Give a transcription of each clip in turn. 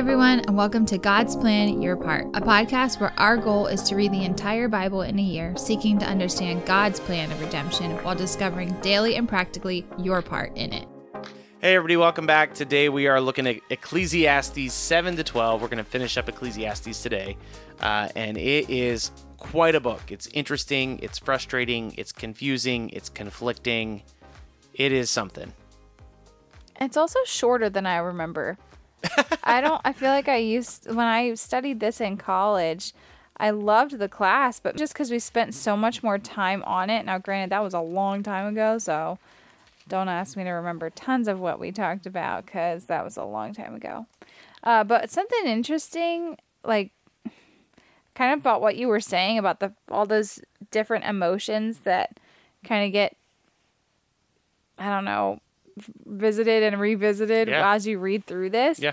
everyone, and welcome to God's Plan Your Part, a podcast where our goal is to read the entire Bible in a year, seeking to understand God's plan of redemption while discovering daily and practically your part in it. Hey, everybody, welcome back. Today we are looking at Ecclesiastes 7 to 12. We're going to finish up Ecclesiastes today, uh, and it is quite a book. It's interesting, it's frustrating, it's confusing, it's conflicting. It is something. It's also shorter than I remember. I don't. I feel like I used when I studied this in college. I loved the class, but just because we spent so much more time on it. Now, granted, that was a long time ago, so don't ask me to remember tons of what we talked about because that was a long time ago. Uh, but something interesting, like kind of about what you were saying about the all those different emotions that kind of get, I don't know, visited and revisited Yeah. as you read through this. Yeah.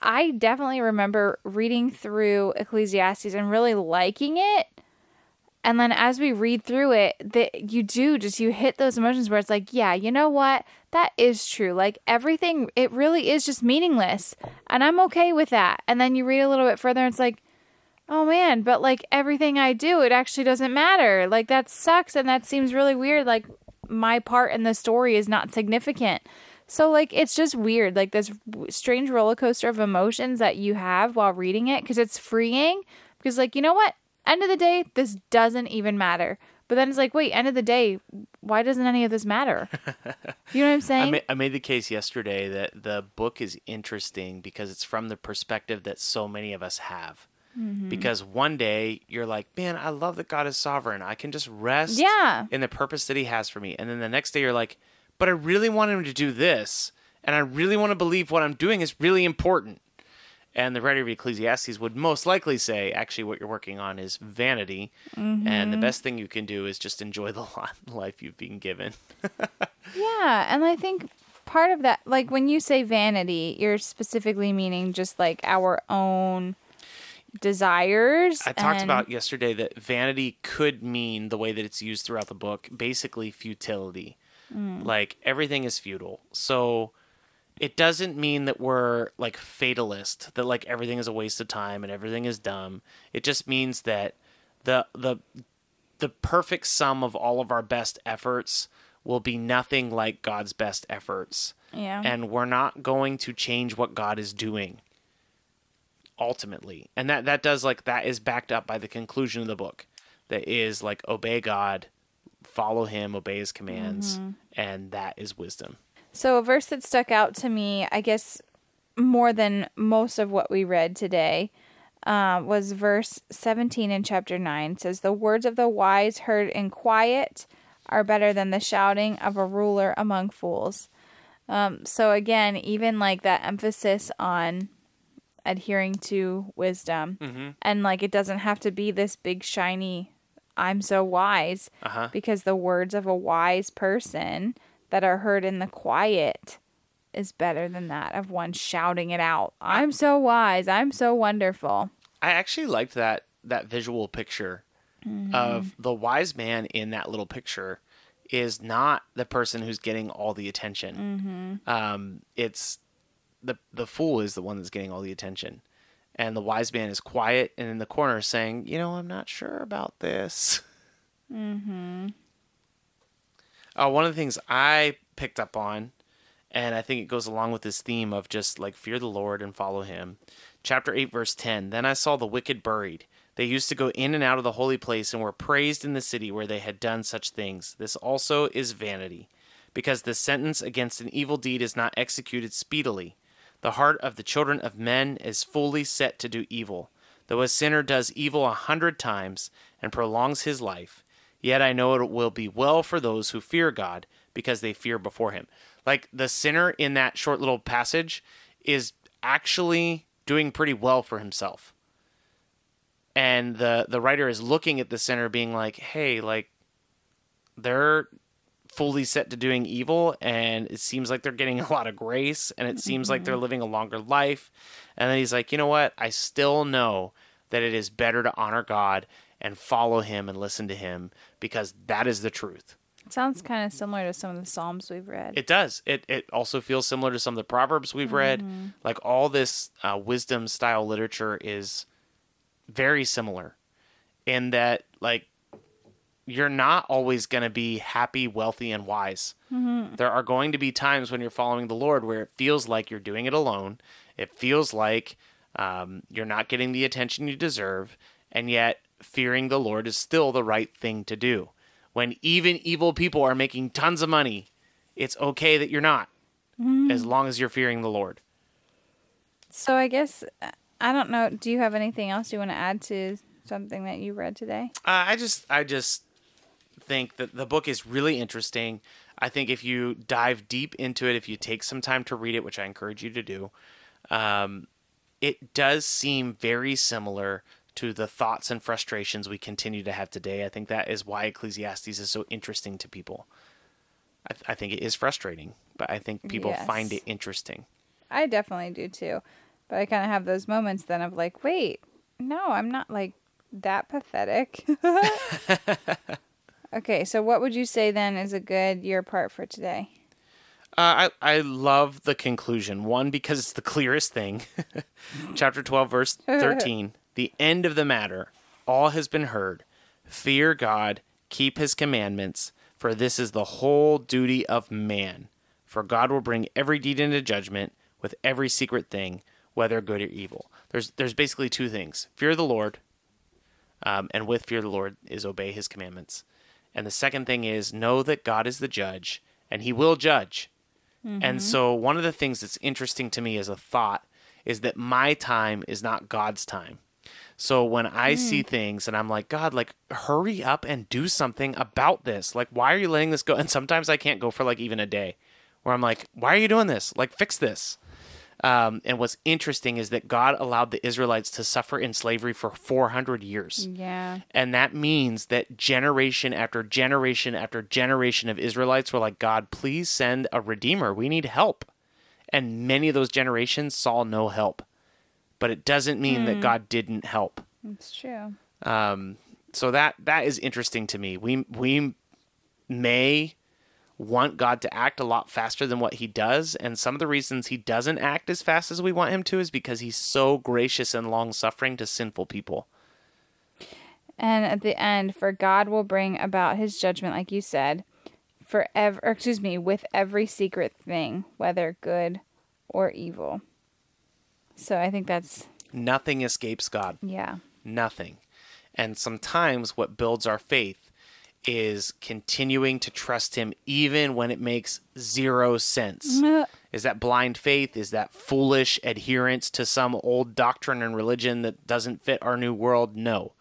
I definitely remember reading through Ecclesiastes and really liking it. And then as we read through it, that you do just you hit those emotions where it's like, yeah, you know what? That is true. Like everything it really is just meaningless. And I'm okay with that. And then you read a little bit further and it's like, oh man, but like everything I do, it actually doesn't matter. Like that sucks and that seems really weird. Like my part in the story is not significant. So like it's just weird, like this strange roller coaster of emotions that you have while reading it because it's freeing. Because like you know what, end of the day, this doesn't even matter. But then it's like, wait, end of the day, why doesn't any of this matter? You know what I'm I, saying? ma- I made the case yesterday that the book is interesting because it's from the perspective that so many of us have. Mm-hmm. Because one day you're like, man, I love that God is sovereign. I can just rest Yeah. in the purpose that He has for me. And then the next day you're like, but I really want Him to do this. And I really want to believe what I'm doing is really important. And the writer of Ecclesiastes would most likely say, actually, what you're working on is vanity. Mm-hmm. And the best thing you can do is just enjoy the life you've been given. Yeah, and I think part of that, like when you say vanity, you're specifically meaning just like our own desires. I talked and- about yesterday that vanity could mean the way that it's used throughout the book, basically futility. Mm. Like everything is futile. So it doesn't mean that we're like fatalist, that like everything is a waste of time and everything is dumb. It just means that the the the perfect sum of all of our best efforts will be nothing like God's best efforts Yeah. and we're not going to change what God is doing ultimately. And that that does like that is backed up by the conclusion of the book that is like obey God, follow him, obey his commands, and that is wisdom. So a verse that stuck out to me, I guess more than most of what we read today, uh, was verse 17 in chapter 9. It says, The words of the wise heard in quiet are better than the shouting of a ruler among fools. Um, so again, even like that emphasis on adhering to wisdom. And like it doesn't have to be this big shiny i'm so wise Uh-huh. because the words of a wise person that are heard in the quiet is better than that of one shouting it out i'm so wise i'm so wonderful. I actually liked that that visual picture of the wise man in that little picture is not the person who's getting all the attention. Um, it's the the fool is the one that's getting all the attention, and the wise man is quiet and in the corner saying, "You know, I'm not sure about this." Uh, one of the things I picked up on, and I think it goes along with this theme of just like fear the Lord and follow Him. Chapter 8, verse 10 Then I saw the wicked buried. They used to go in and out of the holy place and were praised in the city where they had done such things. This also is vanity, because the sentence against an evil deed is not executed speedily. The heart of the children of men is fully set to do evil. Though a sinner does evil a hundred times and prolongs his life, yet I know it will be well for those who fear God, because they fear before him. Like the sinner in that short little passage is actually doing pretty well for himself. And the the writer is looking at the sinner being like, "Hey, like they're fully set to doing evil and it seems like they're getting a lot of grace and it seems like they're living a longer life and then he's like you know what i still know that it is better to honor god and follow him and listen to him because that is the truth It sounds kind of similar to some of the Psalms we've read. It does. It it also feels similar to some of the proverbs we've read. Like all this uh, wisdom style literature is very similar in that like you're not always going to be happy, wealthy, and wise. There are going to be times when you're following the Lord where it feels like you're doing it alone. It feels like um, you're not getting the attention you deserve, and yet fearing the Lord is still the right thing to do. When even evil people are making tons of money, it's okay that you're not, as long as you're fearing the Lord. so I guess I don't know. Do you have anything else you want to add to something that you read today? Uh, I just, I just think that the book is really interesting. I think if you dive deep into it, if you take some time to read it, which I encourage you to do, um, it does seem very similar to the thoughts and frustrations we continue to have today. I think that is why Ecclesiastes is so interesting to people. I, th- I think it is frustrating, but I think people Yes. find it interesting. I definitely do too. But I kind of have those moments then of like, wait, no, I'm not like that pathetic. okay, so what would you say then is a good year part for today? Uh, I I love the conclusion. One because it's the clearest thing. Chapter twelve, verse thirteen. the end of the matter. All has been heard. Fear God. Keep His commandments. For this is the whole duty of man. For God will bring every deed into judgment with every secret thing, whether good or evil. There's there's basically two things: fear the Lord, um, and with fear the Lord is obey His commandments. And the second thing is know that God is the judge, and He will judge. And mm-hmm. so, one of the things that's interesting to me as a thought is that my time is not God's time. So, when I see mm. things and I'm like, God, like, hurry up and do something about this. Like, why are you letting this go? And sometimes I can't go for like even a day where I'm like, why are you doing this? Like, fix this. Um, and what's interesting is that God allowed the Israelites to suffer in slavery for 400 years. Yeah. And that means that generation after generation after generation of Israelites were like, God, please send a redeemer. We need help. And many of those generations saw no help. But it doesn't mean that God didn't help. It's true. Um, so that that is interesting to me. We we may want God to act a lot faster than what he does, and some of the reasons he doesn't act as fast as we want him to is because he's so gracious and long suffering to sinful people. And at the end, for God will bring about his judgment, like you said, for ev- or excuse me, with every secret thing, whether good or evil. So I think that's Nothing escapes God. yeah. nothing. And sometimes what builds our faith is continuing to trust him even when it makes zero sense. Is that blind faith? Is that foolish adherence to some old doctrine and religion that doesn't fit our new world? No.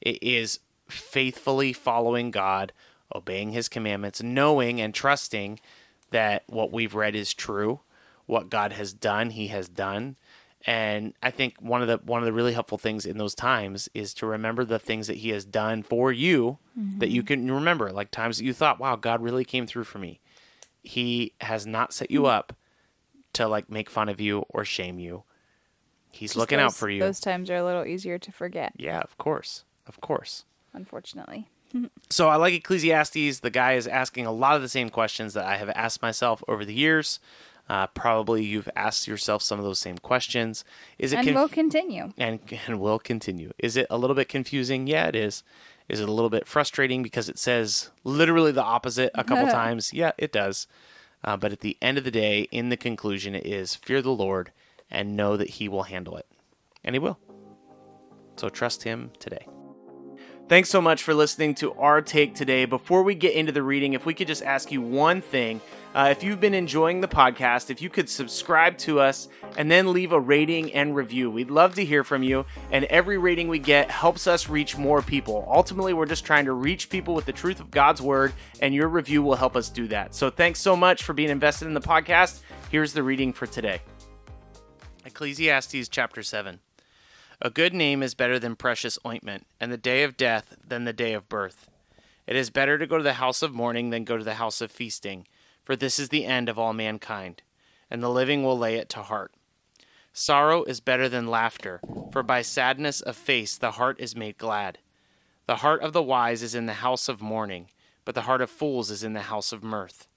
It is faithfully following God, obeying his commandments, knowing and trusting that what we've read is true, what God has done, he has done. And I think one of the one of the really helpful things in those times is to remember the things that he has done for you that you mm-hmm. can remember, like times that you thought, "Wow, God really came through for me." He has not set you mm-hmm. up to like make fun of you or shame you. He's Just looking out for you. Those times are a little easier to forget, Yeah, of course. Of course. unfortunately. So I like Ecclesiastes. The guy is asking a lot of the same questions that I have asked myself over the years. Uh, probably you've asked yourself some of those same questions. Is it And conf- we'll continue. and and will continue? Is it a little bit confusing? Yeah, it is. Is it a little bit frustrating because it says literally the opposite a couple times? Yeah, it does. Uh, but at the end of the day, in the conclusion, it is fear the Lord and know that He will handle it, and He will. So trust Him today. Thanks so much for listening to our take today. Before we get into the reading, if we could just ask you one thing. Uh, if you've been enjoying the podcast, if you could subscribe to us and then leave a rating and review, we'd love to hear from you. And every rating we get helps us reach more people. Ultimately, we're just trying to reach people with the truth of God's word, and your review will help us do that. So thanks so much for being invested in the podcast. Here's the reading for today Ecclesiastes chapter 7. A good name is better than precious ointment, and the day of death than the day of birth. It is better to go to the house of mourning than go to the house of feasting, for this is the end of all mankind, and the living will lay it to heart. Sorrow is better than laughter, for by sadness of face the heart is made glad. The heart of the wise is in the house of mourning, but the heart of fools is in the house of mirth.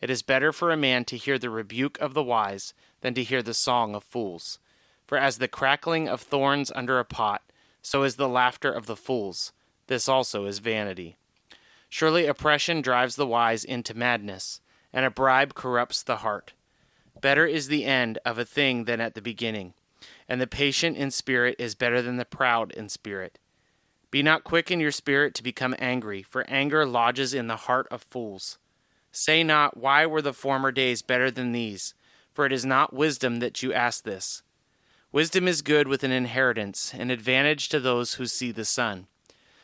It is better for a man to hear the rebuke of the wise than to hear the song of fools. For as the crackling of thorns under a pot, so is the laughter of the fools. This also is vanity. Surely oppression drives the wise into madness, and a bribe corrupts the heart. Better is the end of a thing than at the beginning, and the patient in spirit is better than the proud in spirit. Be not quick in your spirit to become angry, for anger lodges in the heart of fools. Say not, Why were the former days better than these? For it is not wisdom that you ask this. Wisdom is good with an inheritance, an advantage to those who see the sun.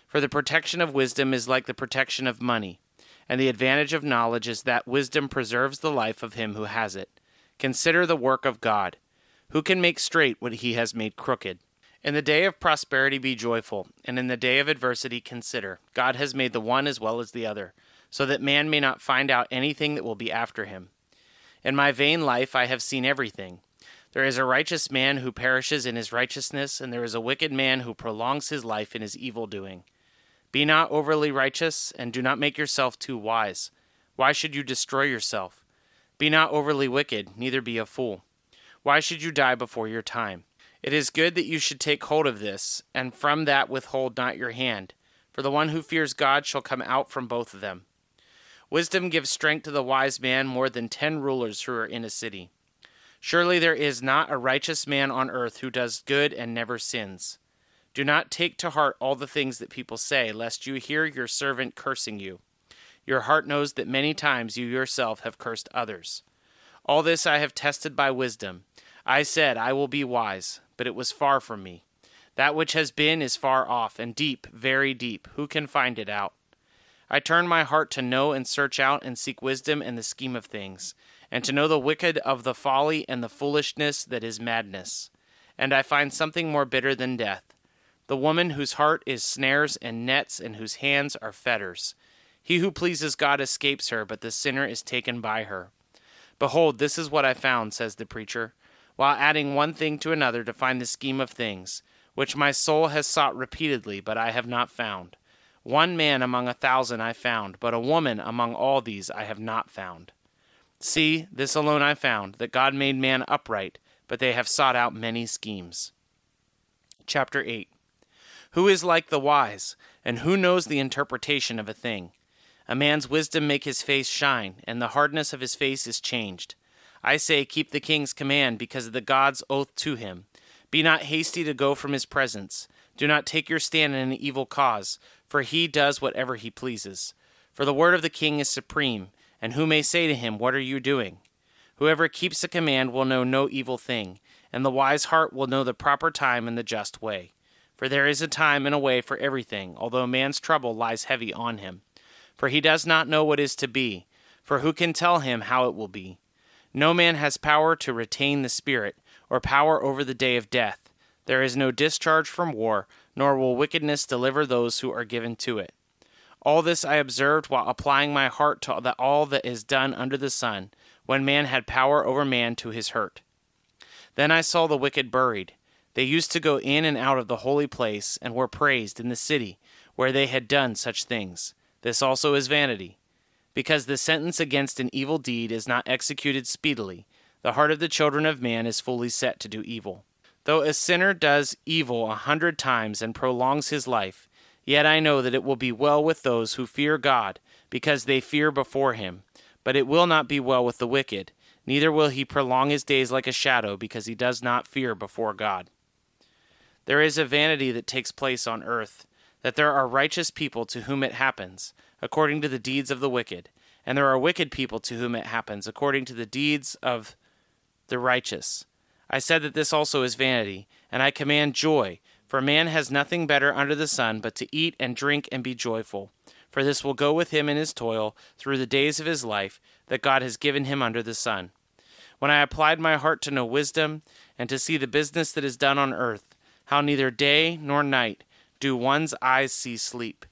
For the protection of wisdom is like the protection of money, and the advantage of knowledge is that wisdom preserves the life of him who has it. Consider the work of God. Who can make straight what he has made crooked? In the day of prosperity be joyful, and in the day of adversity consider. God has made the one as well as the other, so that man may not find out anything that will be after him. In my vain life I have seen everything. There is a righteous man who perishes in his righteousness, and there is a wicked man who prolongs his life in his evil doing. Be not overly righteous, and do not make yourself too wise. Why should you destroy yourself? Be not overly wicked, neither be a fool. Why should you die before your time? It is good that you should take hold of this, and from that withhold not your hand, for the one who fears God shall come out from both of them. Wisdom gives strength to the wise man more than ten rulers who are in a city. Surely there is not a righteous man on earth who does good and never sins. Do not take to heart all the things that people say, lest you hear your servant cursing you. Your heart knows that many times you yourself have cursed others. All this I have tested by wisdom. I said, I will be wise but it was far from me. That which has been is far off, and deep, very deep. Who can find it out? I turn my heart to know and search out and seek wisdom and the scheme of things, and to know the wicked of the folly and the foolishness that is madness. And I find something more bitter than death the woman whose heart is snares and nets, and whose hands are fetters. He who pleases God escapes her, but the sinner is taken by her. Behold, this is what I found, says the preacher while adding one thing to another to find the scheme of things, which my soul has sought repeatedly, but I have not found. One man among a thousand I found, but a woman among all these I have not found. See, this alone I found, that God made man upright, but they have sought out many schemes. Chapter 8 Who is like the wise, and who knows the interpretation of a thing? A man's wisdom make his face shine, and the hardness of his face is changed. I say, keep the king's command because of the God's oath to him. Be not hasty to go from his presence. Do not take your stand in an evil cause, for he does whatever he pleases. For the word of the king is supreme, and who may say to him, What are you doing? Whoever keeps the command will know no evil thing, and the wise heart will know the proper time and the just way. For there is a time and a way for everything, although man's trouble lies heavy on him. For he does not know what is to be, for who can tell him how it will be? No man has power to retain the Spirit, or power over the day of death. There is no discharge from war, nor will wickedness deliver those who are given to it. All this I observed while applying my heart to all that is done under the sun, when man had power over man to his hurt. Then I saw the wicked buried. They used to go in and out of the holy place, and were praised in the city where they had done such things. This also is vanity because the sentence against an evil deed is not executed speedily. The heart of the children of man is fully set to do evil. Though a sinner does evil a hundred times and prolongs his life, yet I know that it will be well with those who fear God, because they fear before him. But it will not be well with the wicked, neither will he prolong his days like a shadow, because he does not fear before God. There is a vanity that takes place on earth, that there are righteous people to whom it happens according to the deeds of the wicked, and there are wicked people to whom it happens, according to the deeds of the righteous. I said that this also is vanity, and I command joy, for man has nothing better under the sun but to eat and drink and be joyful. For this will go with him in his toil through the days of his life that God has given him under the sun. When I applied my heart to know wisdom, and to see the business that is done on earth, how neither day nor night do one's eyes see sleep.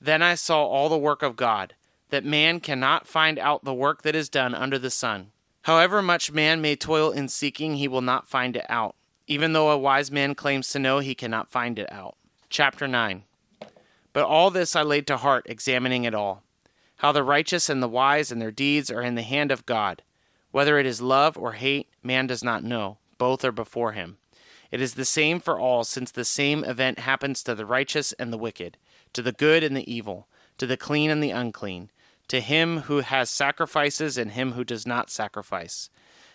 Then I saw all the work of God, that man cannot find out the work that is done under the sun. However much man may toil in seeking, he will not find it out. Even though a wise man claims to know, he cannot find it out. Chapter 9 But all this I laid to heart, examining it all. how the righteous and the wise and their deeds are in the hand of God. Whether it is love or hate, man does not know. Both are before him. It is the same for all, since the same event happens to the righteous and the wicked, to the good and the evil, to the clean and the unclean, to him who has sacrifices and him who does not sacrifice.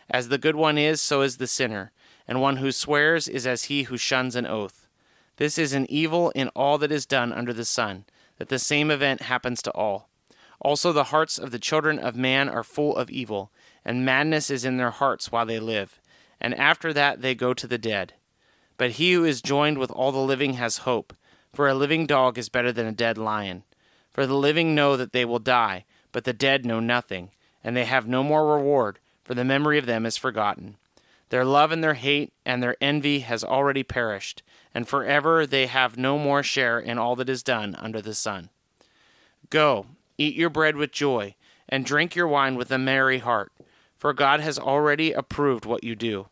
As the good one is, so is the sinner, and one who swears is as he who shuns an oath. This is an evil in all that is done under the sun, that the same event happens to all. Also, the hearts of the children of man are full of evil, and madness is in their hearts while they live, and after that they go to the dead. But he who is joined with all the living has hope, for a living dog is better than a dead lion. For the living know that they will die, but the dead know nothing, and they have no more reward, for the memory of them is forgotten. Their love and their hate and their envy has already perished, and forever they have no more share in all that is done under the sun. Go, eat your bread with joy, and drink your wine with a merry heart, for God has already approved what you do.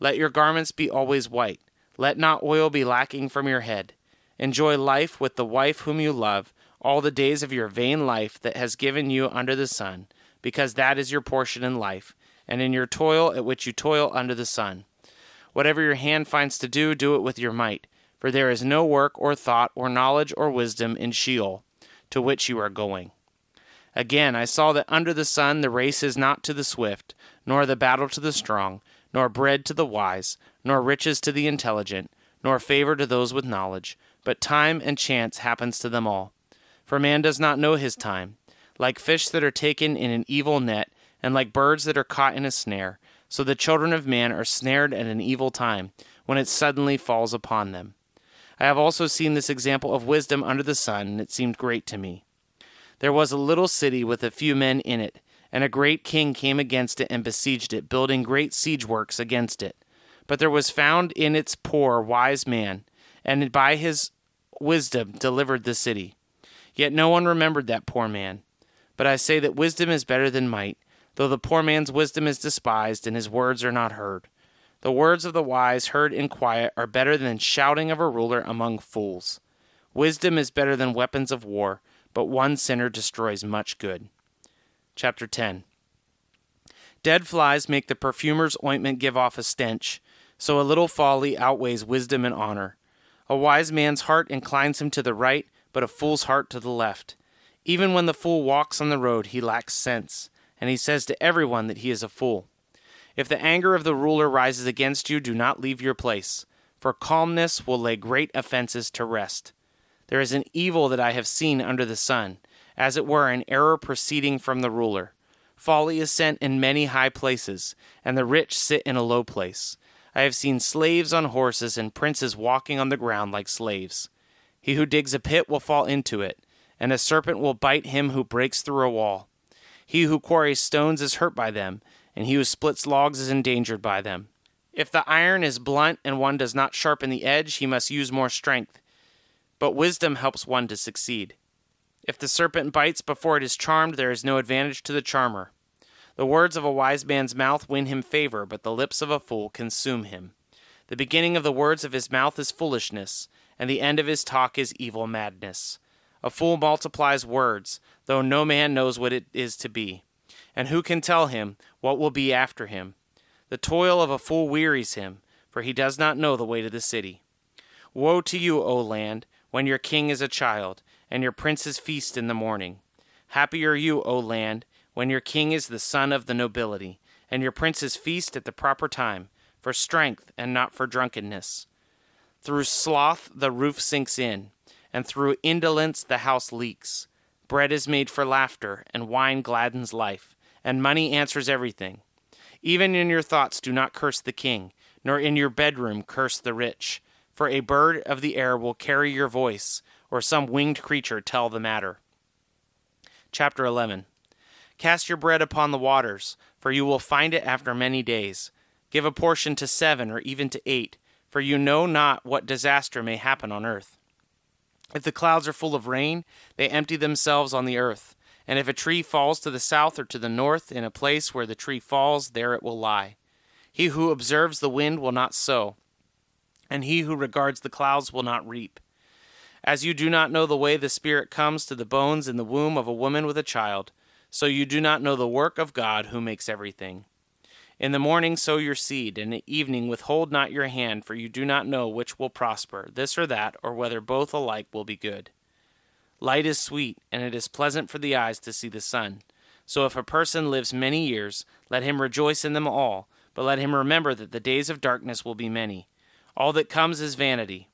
Let your garments be always white, let not oil be lacking from your head. Enjoy life with the wife whom you love all the days of your vain life that has given you under the sun, because that is your portion in life, and in your toil at which you toil under the sun. Whatever your hand finds to do, do it with your might, for there is no work or thought or knowledge or wisdom in Sheol, to which you are going. Again, I saw that under the sun the race is not to the swift, nor the battle to the strong, nor bread to the wise, nor riches to the intelligent, nor favor to those with knowledge, but time and chance happens to them all. For man does not know his time. Like fish that are taken in an evil net, and like birds that are caught in a snare, so the children of man are snared at an evil time, when it suddenly falls upon them. I have also seen this example of wisdom under the sun, and it seemed great to me. There was a little city with a few men in it, and a great king came against it and besieged it, building great siege works against it. But there was found in its poor wise man, and by his wisdom delivered the city. Yet no one remembered that poor man. But I say that wisdom is better than might, though the poor man's wisdom is despised and his words are not heard. The words of the wise heard in quiet are better than shouting of a ruler among fools. Wisdom is better than weapons of war, but one sinner destroys much good. Chapter 10 Dead flies make the perfumer's ointment give off a stench, so a little folly outweighs wisdom and honor. A wise man's heart inclines him to the right, but a fool's heart to the left. Even when the fool walks on the road, he lacks sense, and he says to everyone that he is a fool. If the anger of the ruler rises against you, do not leave your place, for calmness will lay great offenses to rest. There is an evil that I have seen under the sun, as it were an error proceeding from the ruler. Folly is sent in many high places, and the rich sit in a low place. I have seen slaves on horses and princes walking on the ground like slaves. He who digs a pit will fall into it, and a serpent will bite him who breaks through a wall. He who quarries stones is hurt by them, and he who splits logs is endangered by them. If the iron is blunt and one does not sharpen the edge, he must use more strength. But wisdom helps one to succeed. If the serpent bites before it is charmed, there is no advantage to the charmer. The words of a wise man's mouth win him favor, but the lips of a fool consume him. The beginning of the words of his mouth is foolishness, and the end of his talk is evil madness. A fool multiplies words, though no man knows what it is to be. And who can tell him what will be after him? The toil of a fool wearies him, for he does not know the way to the city. Woe to you, O land, when your king is a child, and your princes feast in the morning. Happy are you, O land, when your king is the son of the nobility, and your princes feast at the proper time, for strength and not for drunkenness. Through sloth the roof sinks in, and through indolence the house leaks. Bread is made for laughter, and wine gladdens life, and money answers everything. Even in your thoughts do not curse the king, nor in your bedroom curse the rich, for a bird of the air will carry your voice, or some winged creature tell the matter. Chapter 11 Cast your bread upon the waters, for you will find it after many days. Give a portion to seven or even to eight for you know not what disaster may happen on earth. If the clouds are full of rain, they empty themselves on the earth. And if a tree falls to the south or to the north, in a place where the tree falls, there it will lie. He who observes the wind will not sow, and he who regards the clouds will not reap. As you do not know the way the Spirit comes to the bones in the womb of a woman with a child, so you do not know the work of God who makes everything. In the morning sow your seed, and in the evening withhold not your hand, for you do not know which will prosper, this or that, or whether both alike will be good. Light is sweet, and it is pleasant for the eyes to see the sun. So if a person lives many years, let him rejoice in them all, but let him remember that the days of darkness will be many. All that comes is vanity.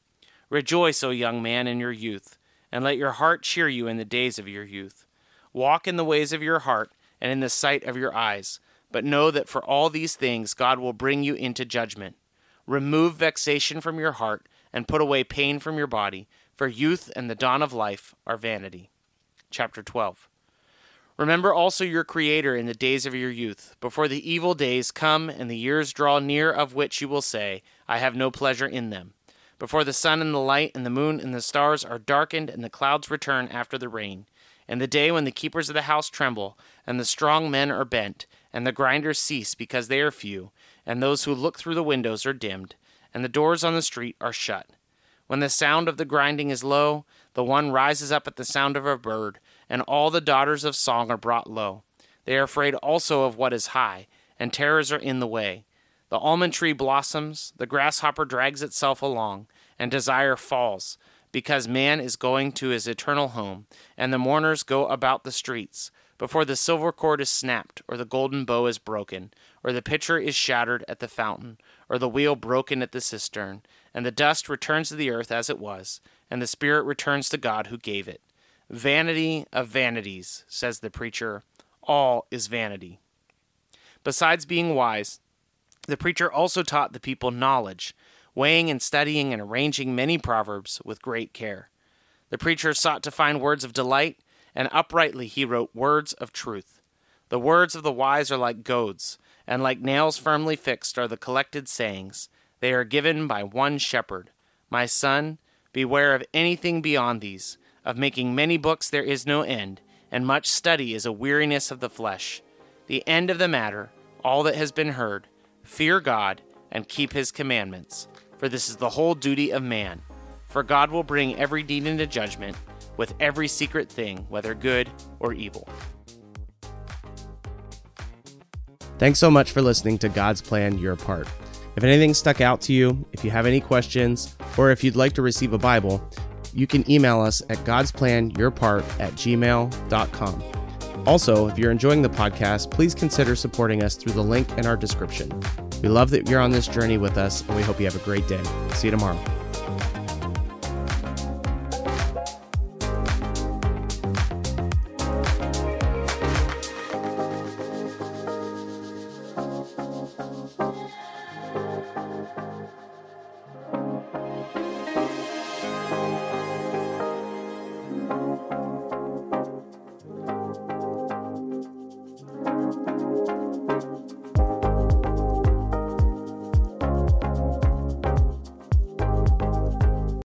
Rejoice, O young man, in your youth, and let your heart cheer you in the days of your youth. Walk in the ways of your heart and in the sight of your eyes, but know that for all these things God will bring you into judgment. Remove vexation from your heart and put away pain from your body, for youth and the dawn of life are vanity. Chapter 12. Remember also your Creator in the days of your youth, before the evil days come and the years draw near of which you will say, I have no pleasure in them before the sun and the light and the moon and the stars are darkened and the clouds return after the rain, and the day when the keepers of the house tremble, and the strong men are bent, and the grinders cease because they are few, and those who look through the windows are dimmed, and the doors on the street are shut. When the sound of the grinding is low, the one rises up at the sound of a bird, and all the daughters of song are brought low. They are afraid also of what is high, and terrors are in the way. The almond tree blossoms, the grasshopper drags itself along, and desire falls, because man is going to his eternal home, and the mourners go about the streets, before the silver cord is snapped, or the golden bow is broken, or the pitcher is shattered at the fountain, or the wheel broken at the cistern, and the dust returns to the earth as it was, and the spirit returns to God who gave it. Vanity of vanities, says the preacher, all is vanity. Besides being wise, the preacher also taught the people knowledge, weighing and studying and arranging many proverbs with great care. The preacher sought to find words of delight, and uprightly he wrote words of truth. The words of the wise are like goads, and like nails firmly fixed are the collected sayings. They are given by one shepherd. My son, beware of anything beyond these. Of making many books there is no end, and much study is a weariness of the flesh. The end of the matter, all that has been heard, Fear God and keep his commandments, for this is the whole duty of man. For God will bring every deed into judgment with every secret thing, whether good or evil. Thanks so much for listening to God's Plan Your Part. If anything stuck out to you, if you have any questions, or if you'd like to receive a Bible, you can email us at godsplanyourpart at gmail.com. Also, if you're enjoying the podcast, please consider supporting us through the link in our description. We love that you're on this journey with us, and we hope you have a great day. See you tomorrow.